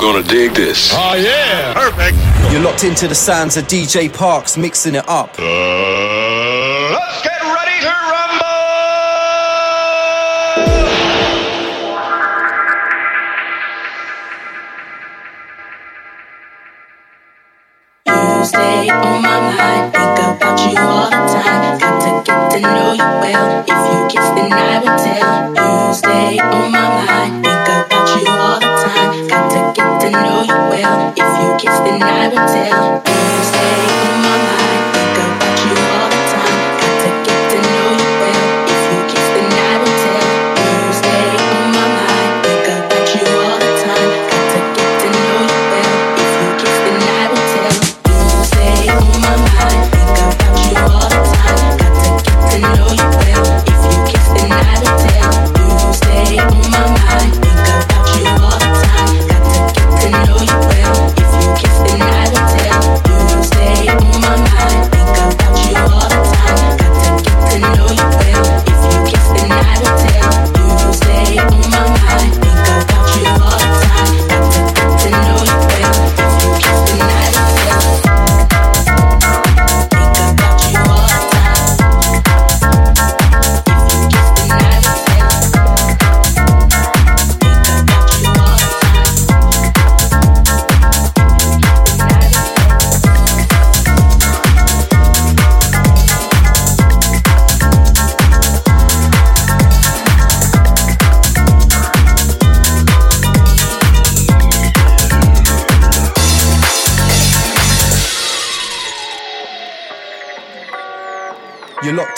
You're gonna dig this. Oh, yeah. Perfect. You're locked into the sounds of DJ Parks mixing it up. Uh, let's get ready to rumble. You stay on my mind, think about you all the time. Got to get to know you well. If you kiss, then I will tell. You stay on my mind time. Got to get to know you well. If you kiss, then I will tell. Stay.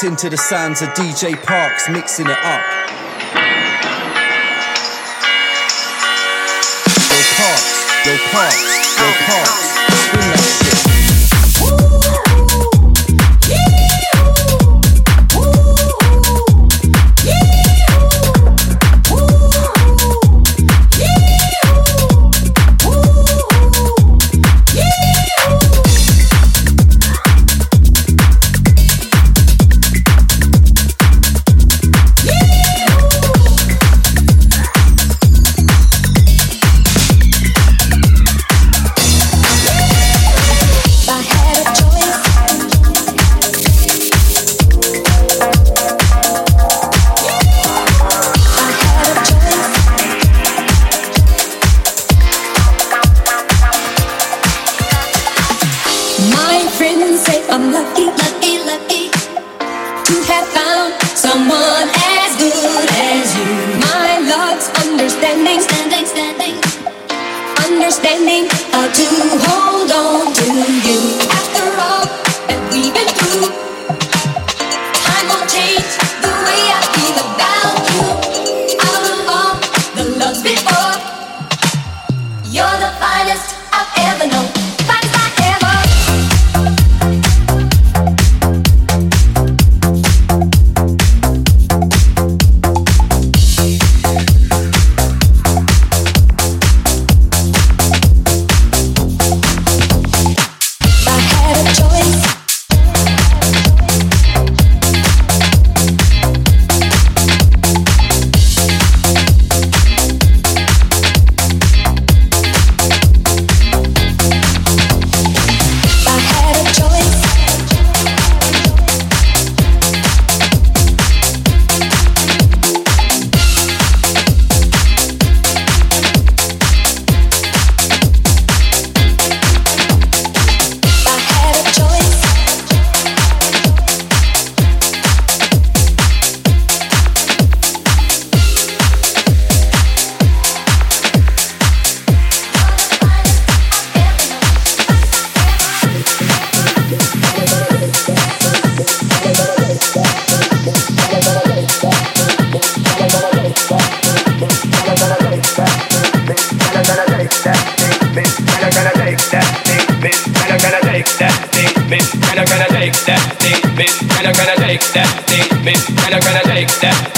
locked into the sounds of DJ Parks mixing it up. Yo Parks, yo Parks, yo Parks. Yeah.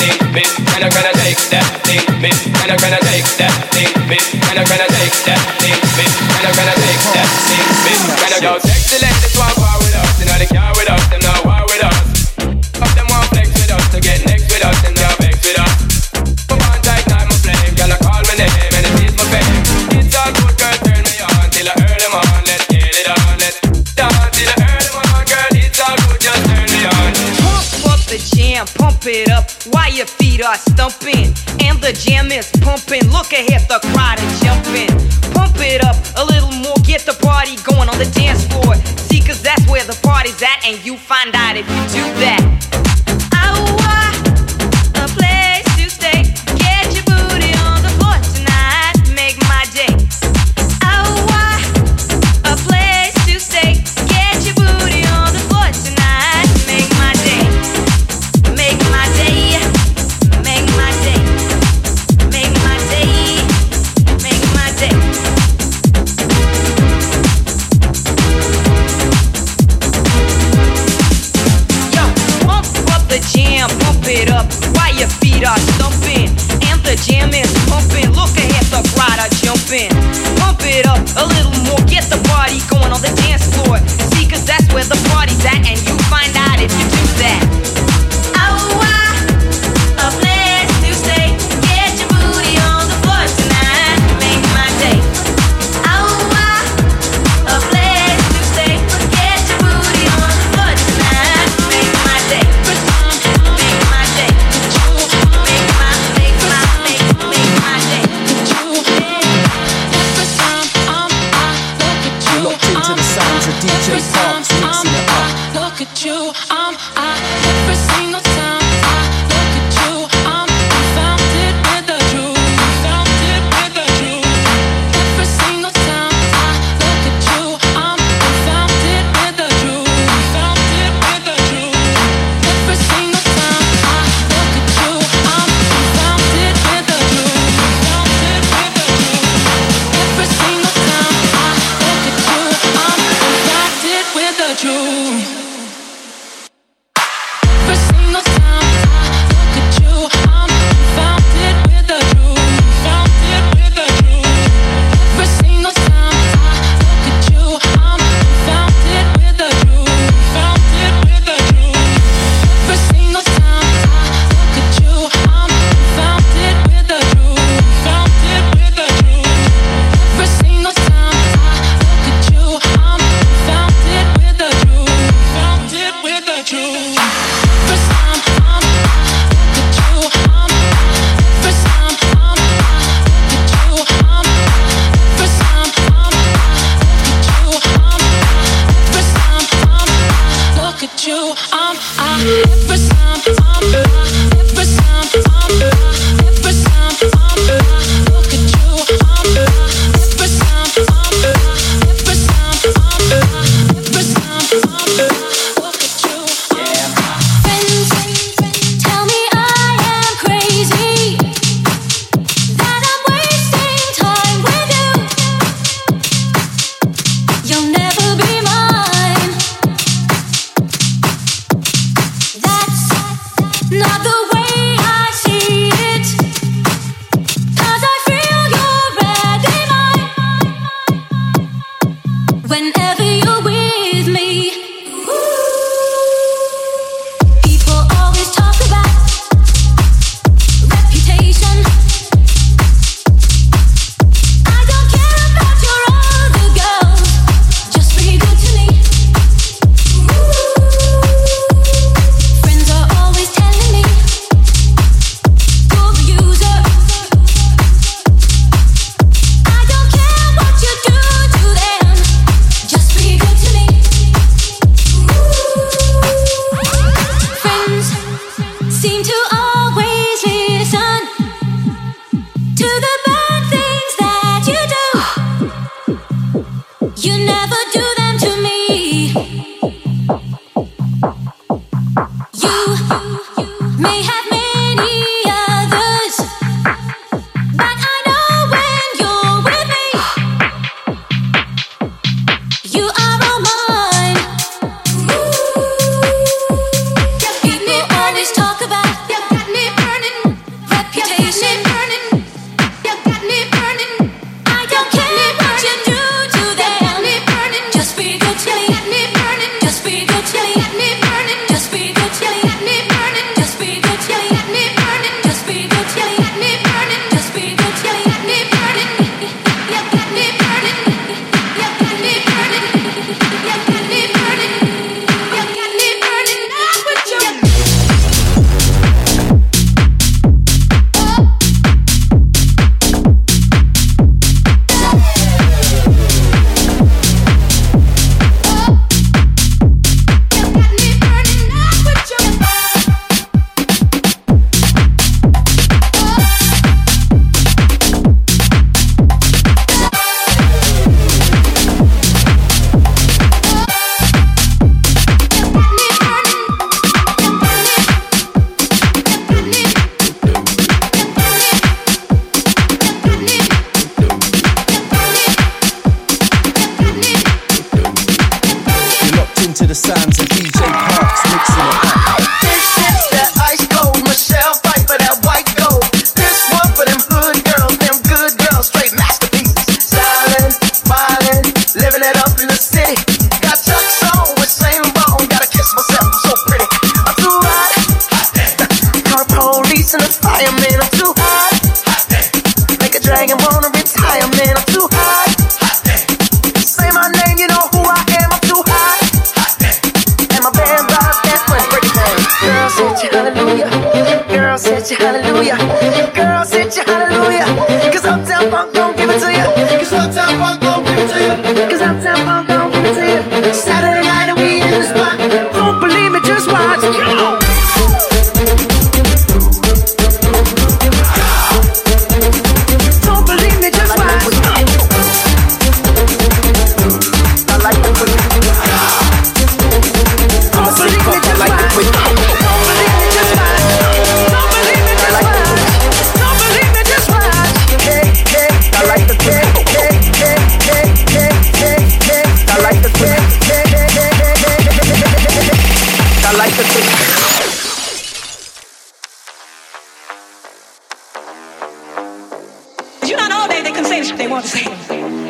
You not all day they can say the shit they want to say.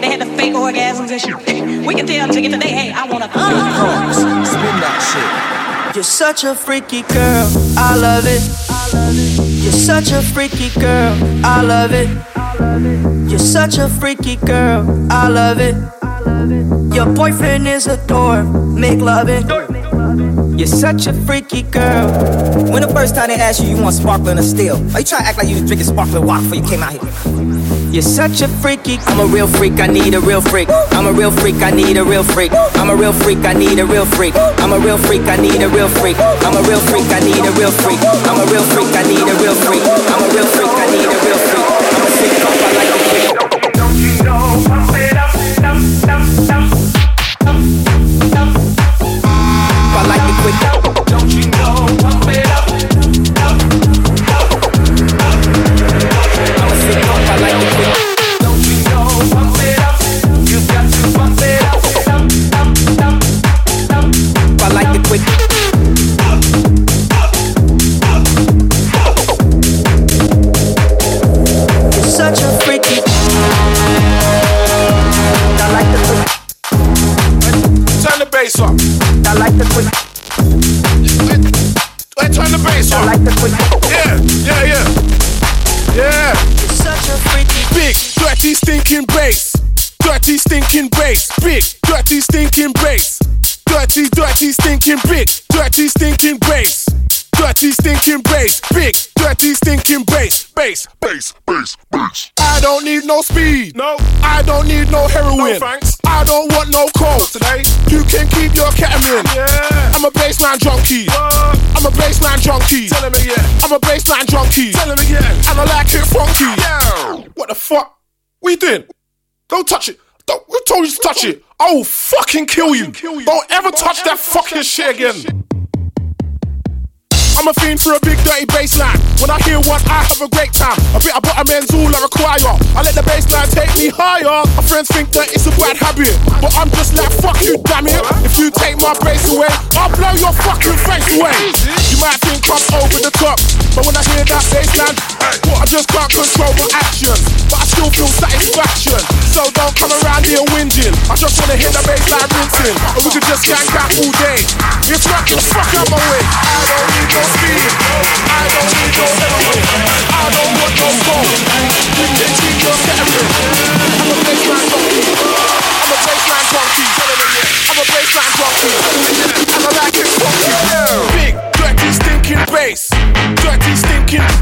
They had the fake orgasms and shit. We can tell them to get today, hey, I wanna. Uh, Yo, Bronx, spin that. You're such a freaky girl, I love it. You're such a freaky girl, I love it. You're such a freaky girl, I love it. Your boyfriend is a dork, make loving. You're such a freaky girl. When the first time they asked you, you want sparkling or still? Why you trying to act like you was drinking sparkling water before you came out here? You're such a freaky. I'm a real freak, I need a real freak. I'm a real freak, I need a real freak. I'm a real freak, I need a real freak. I'm a real freak, I need a real freak. I'm a real freak, I need a real freak. I'm a real freak, I need a real freak. I'm a real freak, I need a real freak. Like the quick. Yeah, yeah, yeah. Yeah. You're such a freaky. Big, dirty, stinking bass. Dirty, stinking bass. Big, dirty, stinking bass. Dirty, dirty, stinking big. Dirty, stinking bass. Dirty, stinking bass. Big, dirty, stinking bass. Bass, bass, bass, bass. I don't need no speed. No. I don't need no heroin. No thanks. I don't want no coke today. You can keep your ketamine. Yeah. I'm a bassline junkie. What? I'm a bassline junkie. Tell him again. I'm a bassline junkie. Tell him again. And I like it funky. Yeah. What the fuck? You doing? Don't touch it. Don't, who told you to touch it? I will fucking kill you. Don't ever touch that fucking shit again. I'm a fiend for a big dirty bassline. When I hear one, I have a great time. A bit of butterman's all I require. I let the bassline take me higher. My friends think that it's a bad habit, but I'm just like fuck you, damn it. If you take my bass away, I'll blow your fucking face away. You might think I'm over the top, but when I hear that bassline, what I just can't control my actions, but I still feel satisfaction. So don't come around here whinging. I just wanna hear the bassline rinsing, and we could just gang out all day. It's rocking the fuck out my way. I don't need no speed. I don't need no heroin. I don't want no gold. You can keep your. I'm a bassline junkie. I'm a bassline junkie. I'm a bassline funky. Big, dirty, stinking bass. Dirty, stinking.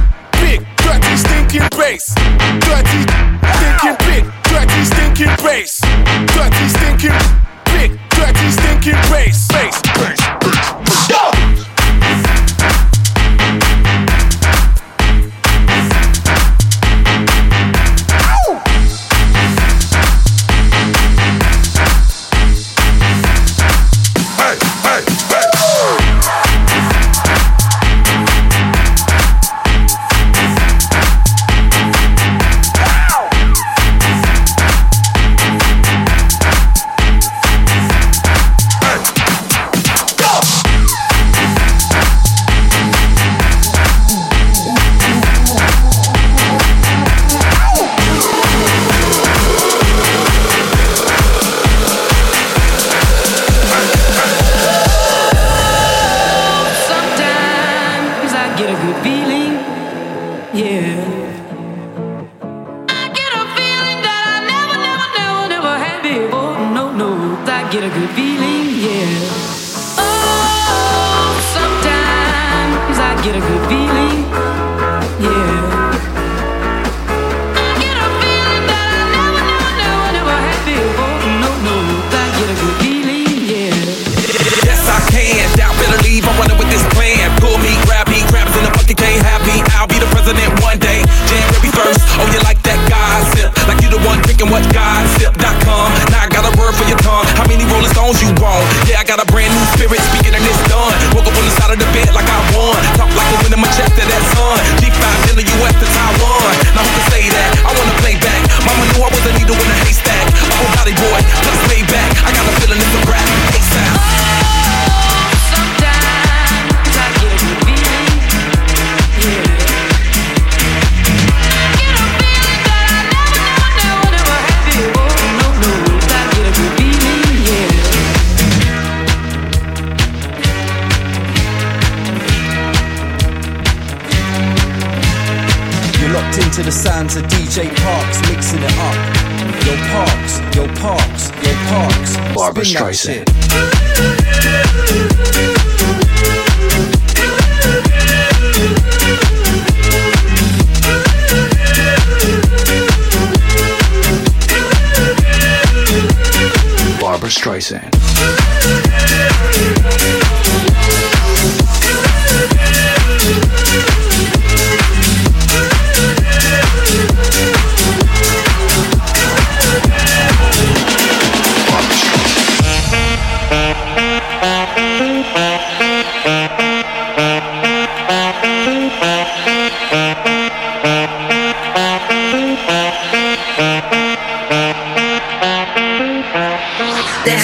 Rosa.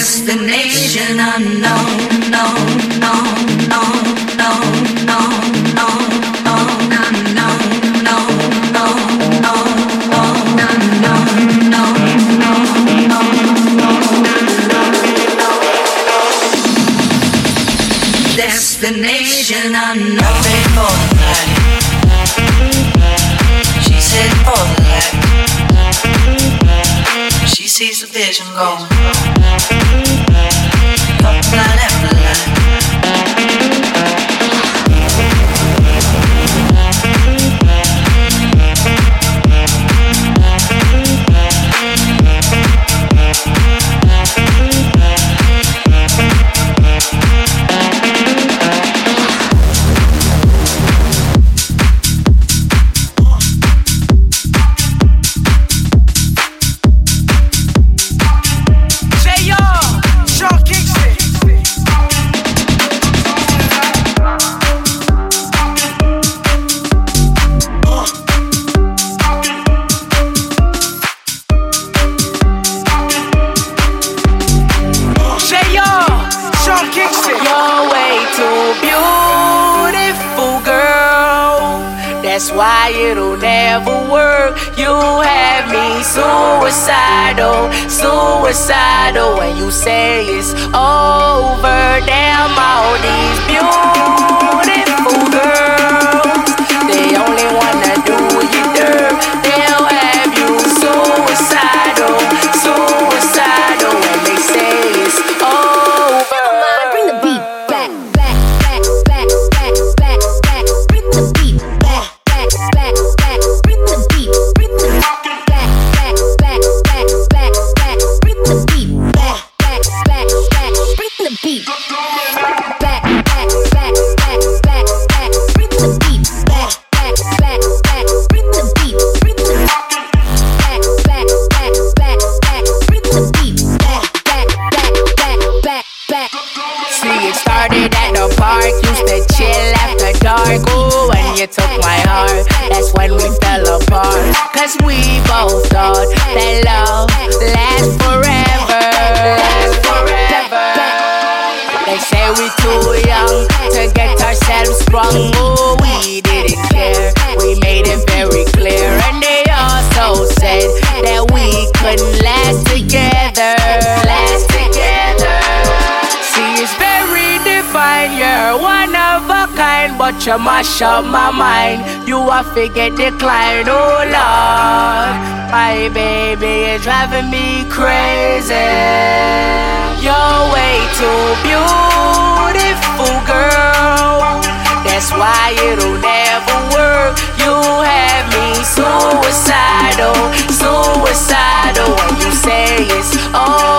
destination unknown, known, known, known, known, known, known, known, unknown, known, known, known, known, unknown, known, known, known, destination unknown. Nothing for the night. She said for the light. She sees the vision going. suicidal, suicidal when you say it's over. Damn, all these beautiful girls. you mash up my mind, you are forget decline, oh Lord. My baby is driving me crazy. You're way too beautiful, girl. That's why it'll never work. You have me suicidal, suicidal. When you say it's all.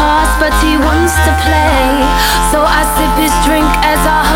past, but he wants to play. So I sip his drink as I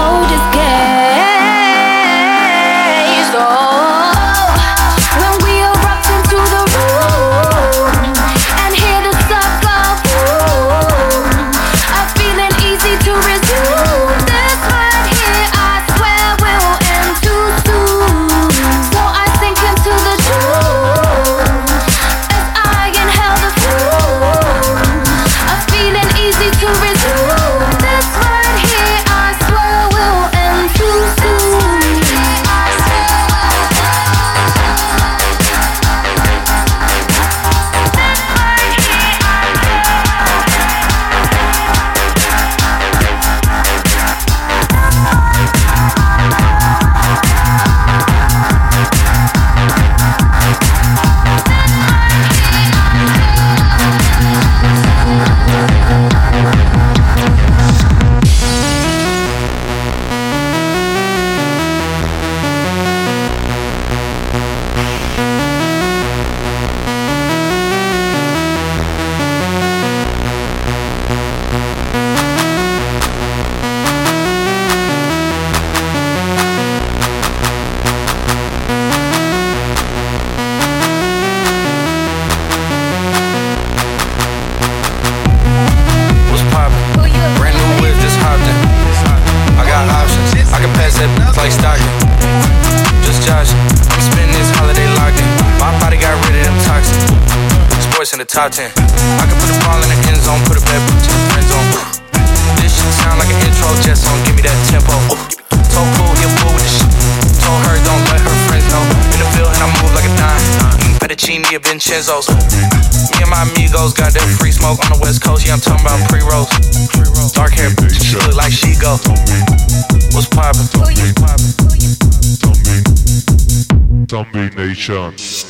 top ten. I can put the ball in the end zone, put a bad bitch in the friend zone. This shit sound like an intro, just on give me that tempo. Told cool, her don't let her friends know. In the field and I move like a dime. Eating fettuccine at Vincenzo's. Me and my amigos got that free smoke on the west coast. Yeah, I'm talking about pre rolls. Dark hair, bitch, she look like she go. What's poppin'? What's Nation. Domination.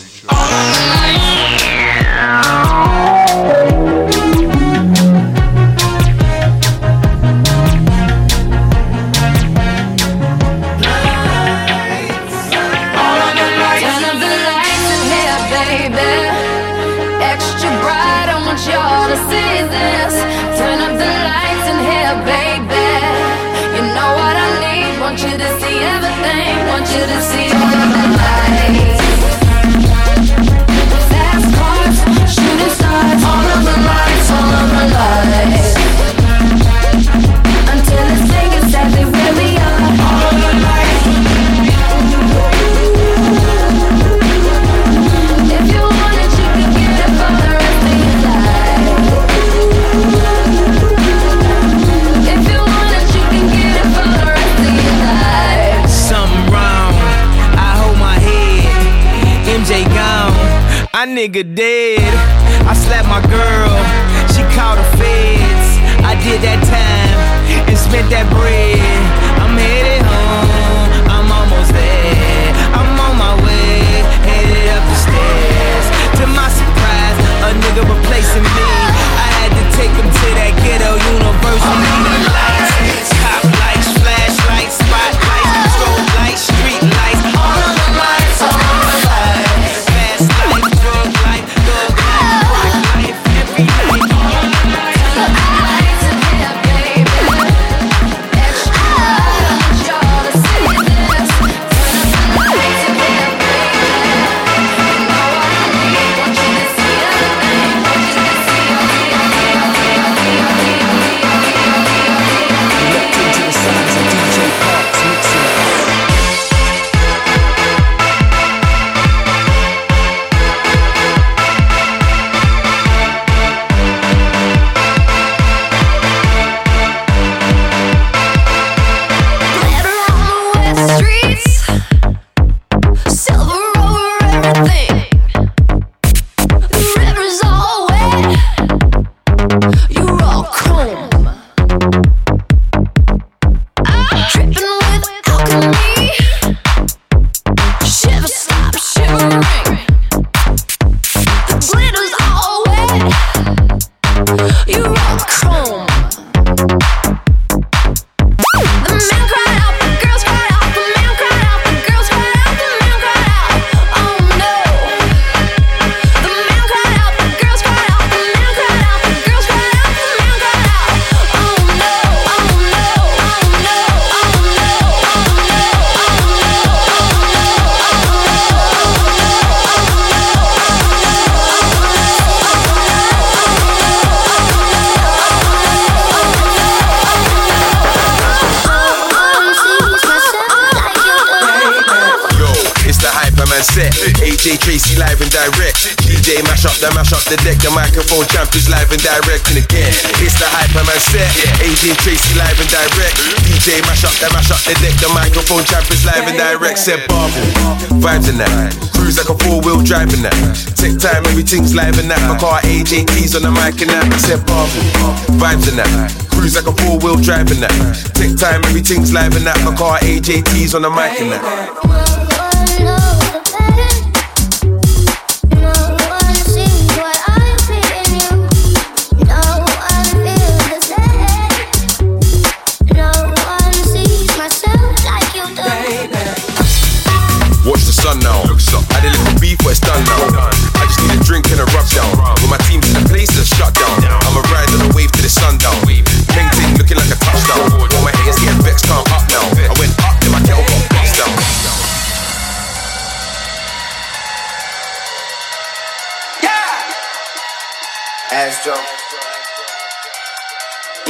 good day. said bubble. Vibes in that. Cruise like a four wheel driving that. Take time, everything's live in that. My car AJT's on the mic and that. I said bubble. Vibes in that. Cruise like a four wheel driving that. Take time, everything's live in that. My car AJT's on the mic and that.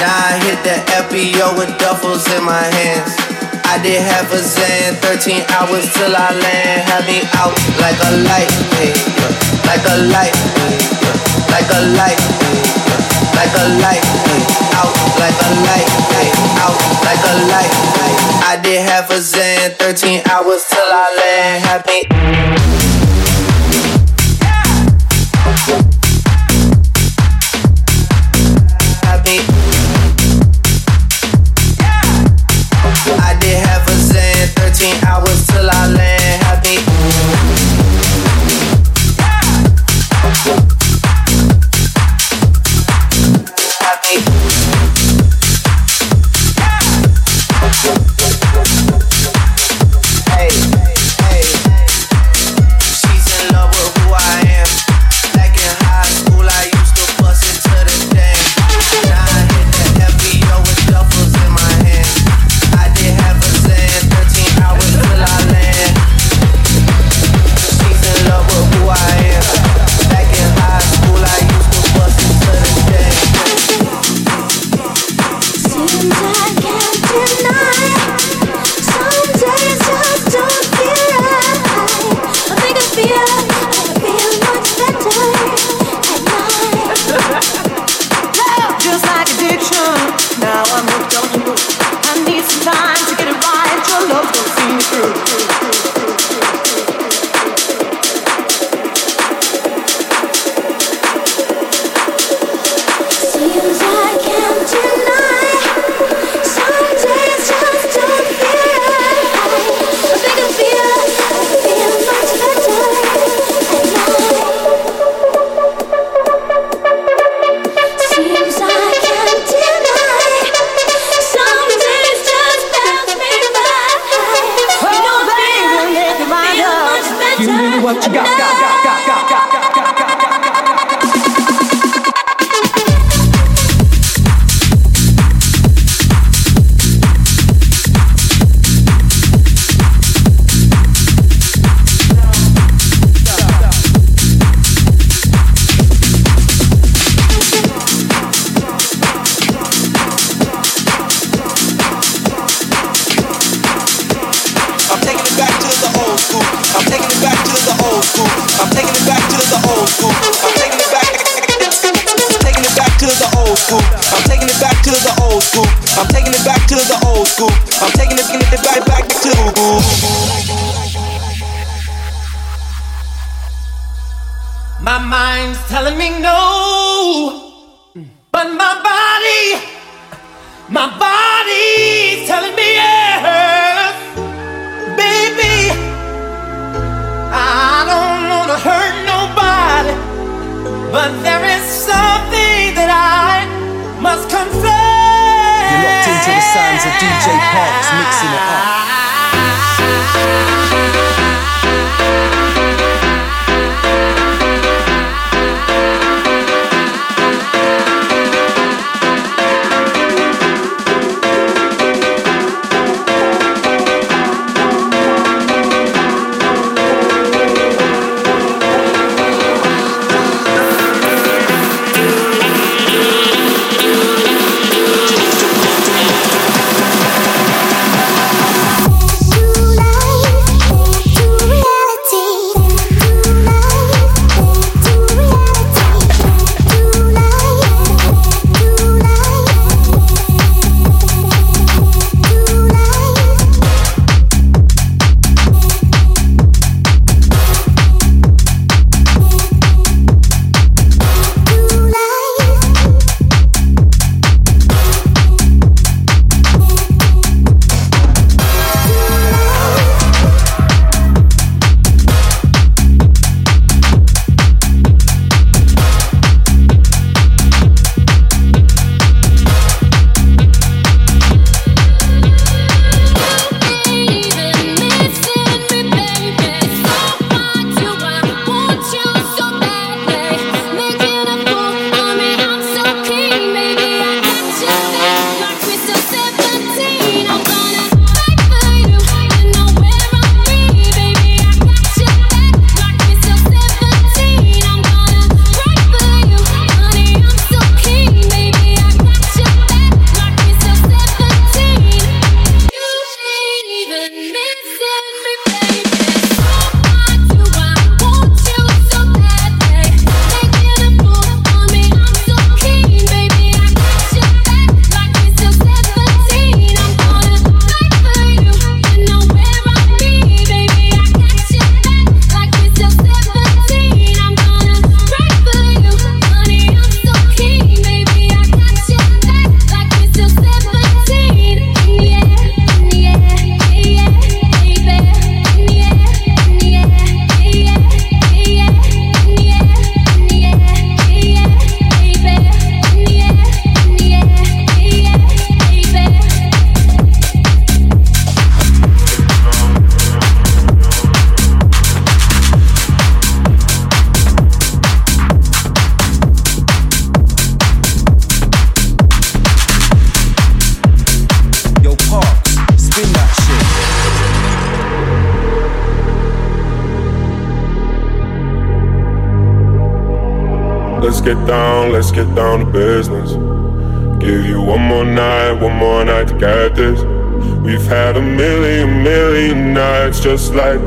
Now I hit the FBO with duffels in my hands. I did half a zan, 13 hours till I land. Had me out like a light, like a light, like a light, like a light, out like a light, hey, out like a light. Hey. I did half a zan, 13 hours till I land. Had me.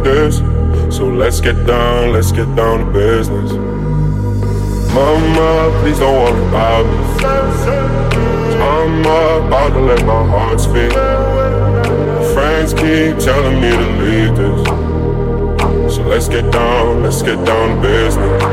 this. So let's get down, let's get down to business. Mama, please don't worry about me. I'm about to let my heart speak. Friends keep telling me to leave this. So let's get down, let's get down to business.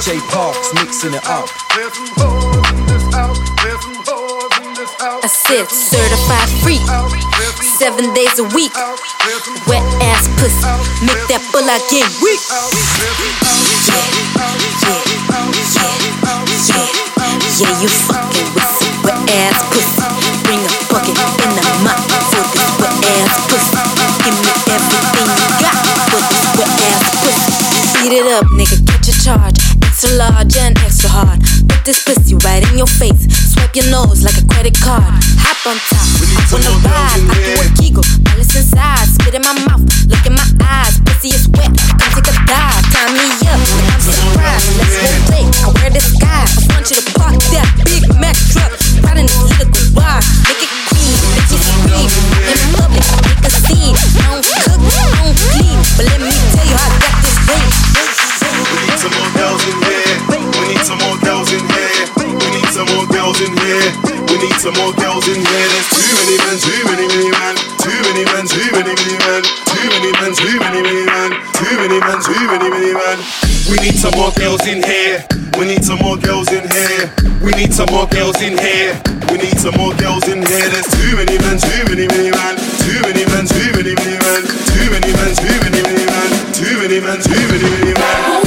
DJ Parks mixing it up. I said certified freak, seven days a week. Wet ass pussy, make that bull I get weak. Yeah, yeah, yeah, yeah, yeah. You fucking with some wet ass pussy. Bring a bucket in the mop for this wet ass pussy. Give me everything you got for this wet ass pussy. Beat it up, nigga. Extra large and extra hard. Put this pussy right in your face. Swipe your nose like a credit card. Hop on top, on the ride. I do a giggle, all it's inside. Spit in my mouth, look in my eyes. Pussy is wet, come take a dive. Tie me up, like I'm surprised. Let's go play. I wear the sky. I want you to park that Big Mack truck right in this little garage. Make it clean, make it scream. In public, make a scene. I don't cook, I don't clean, but let me tell you, how I got this ring. We need some more girls in here. We need some more girls in here. We need some more girls in here. We need some more girls in here. There's too many men, too many, many men. Too many men, too many, many men. Too many men, too many, many men. Too many men, too many, many men. We need some more girls in here. We need some more girls in here. We need some more girls in here. We need some more girls in here. There's too many men, too many, many men. Too many men, too many, many men. Too many men, too many, many men. Too many men, too many, many men.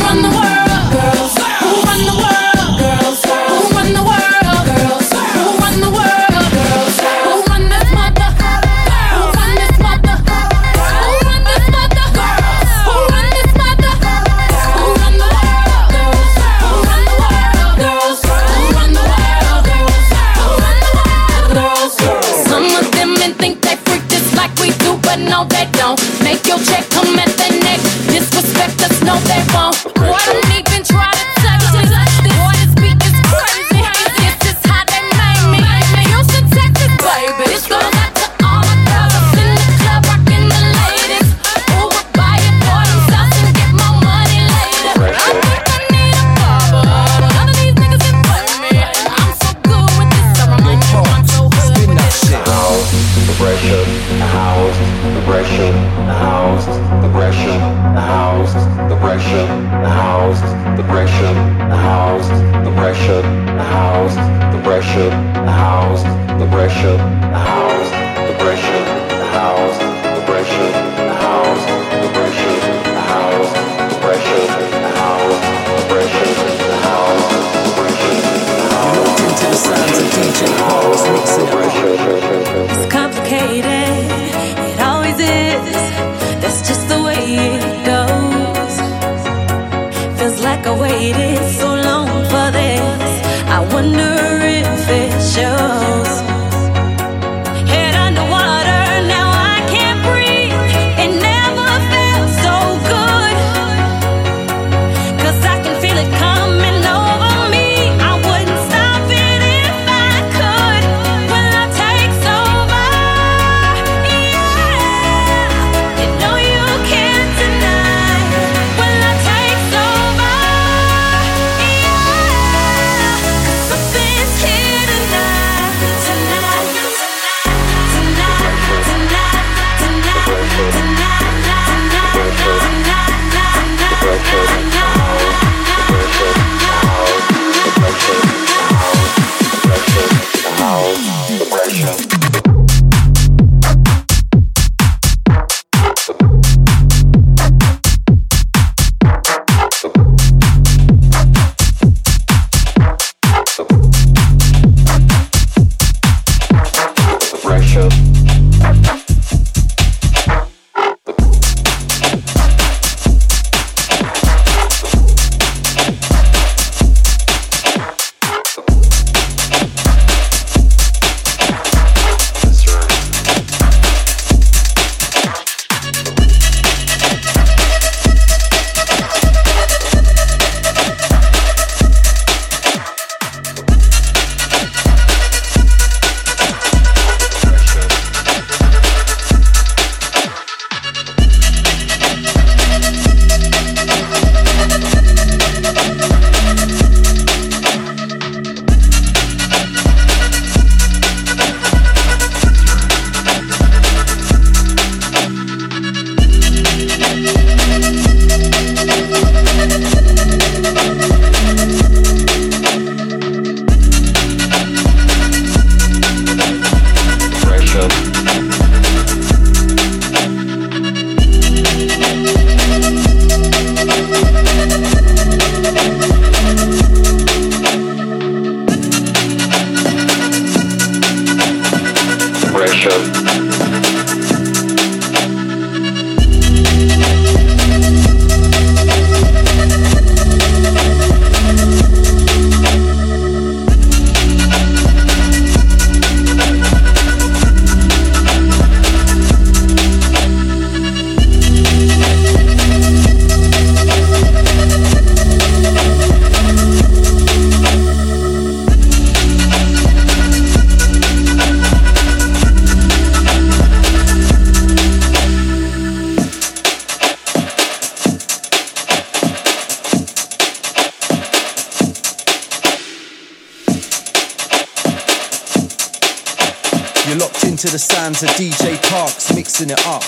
To the sounds of DJ Parks mixing it up.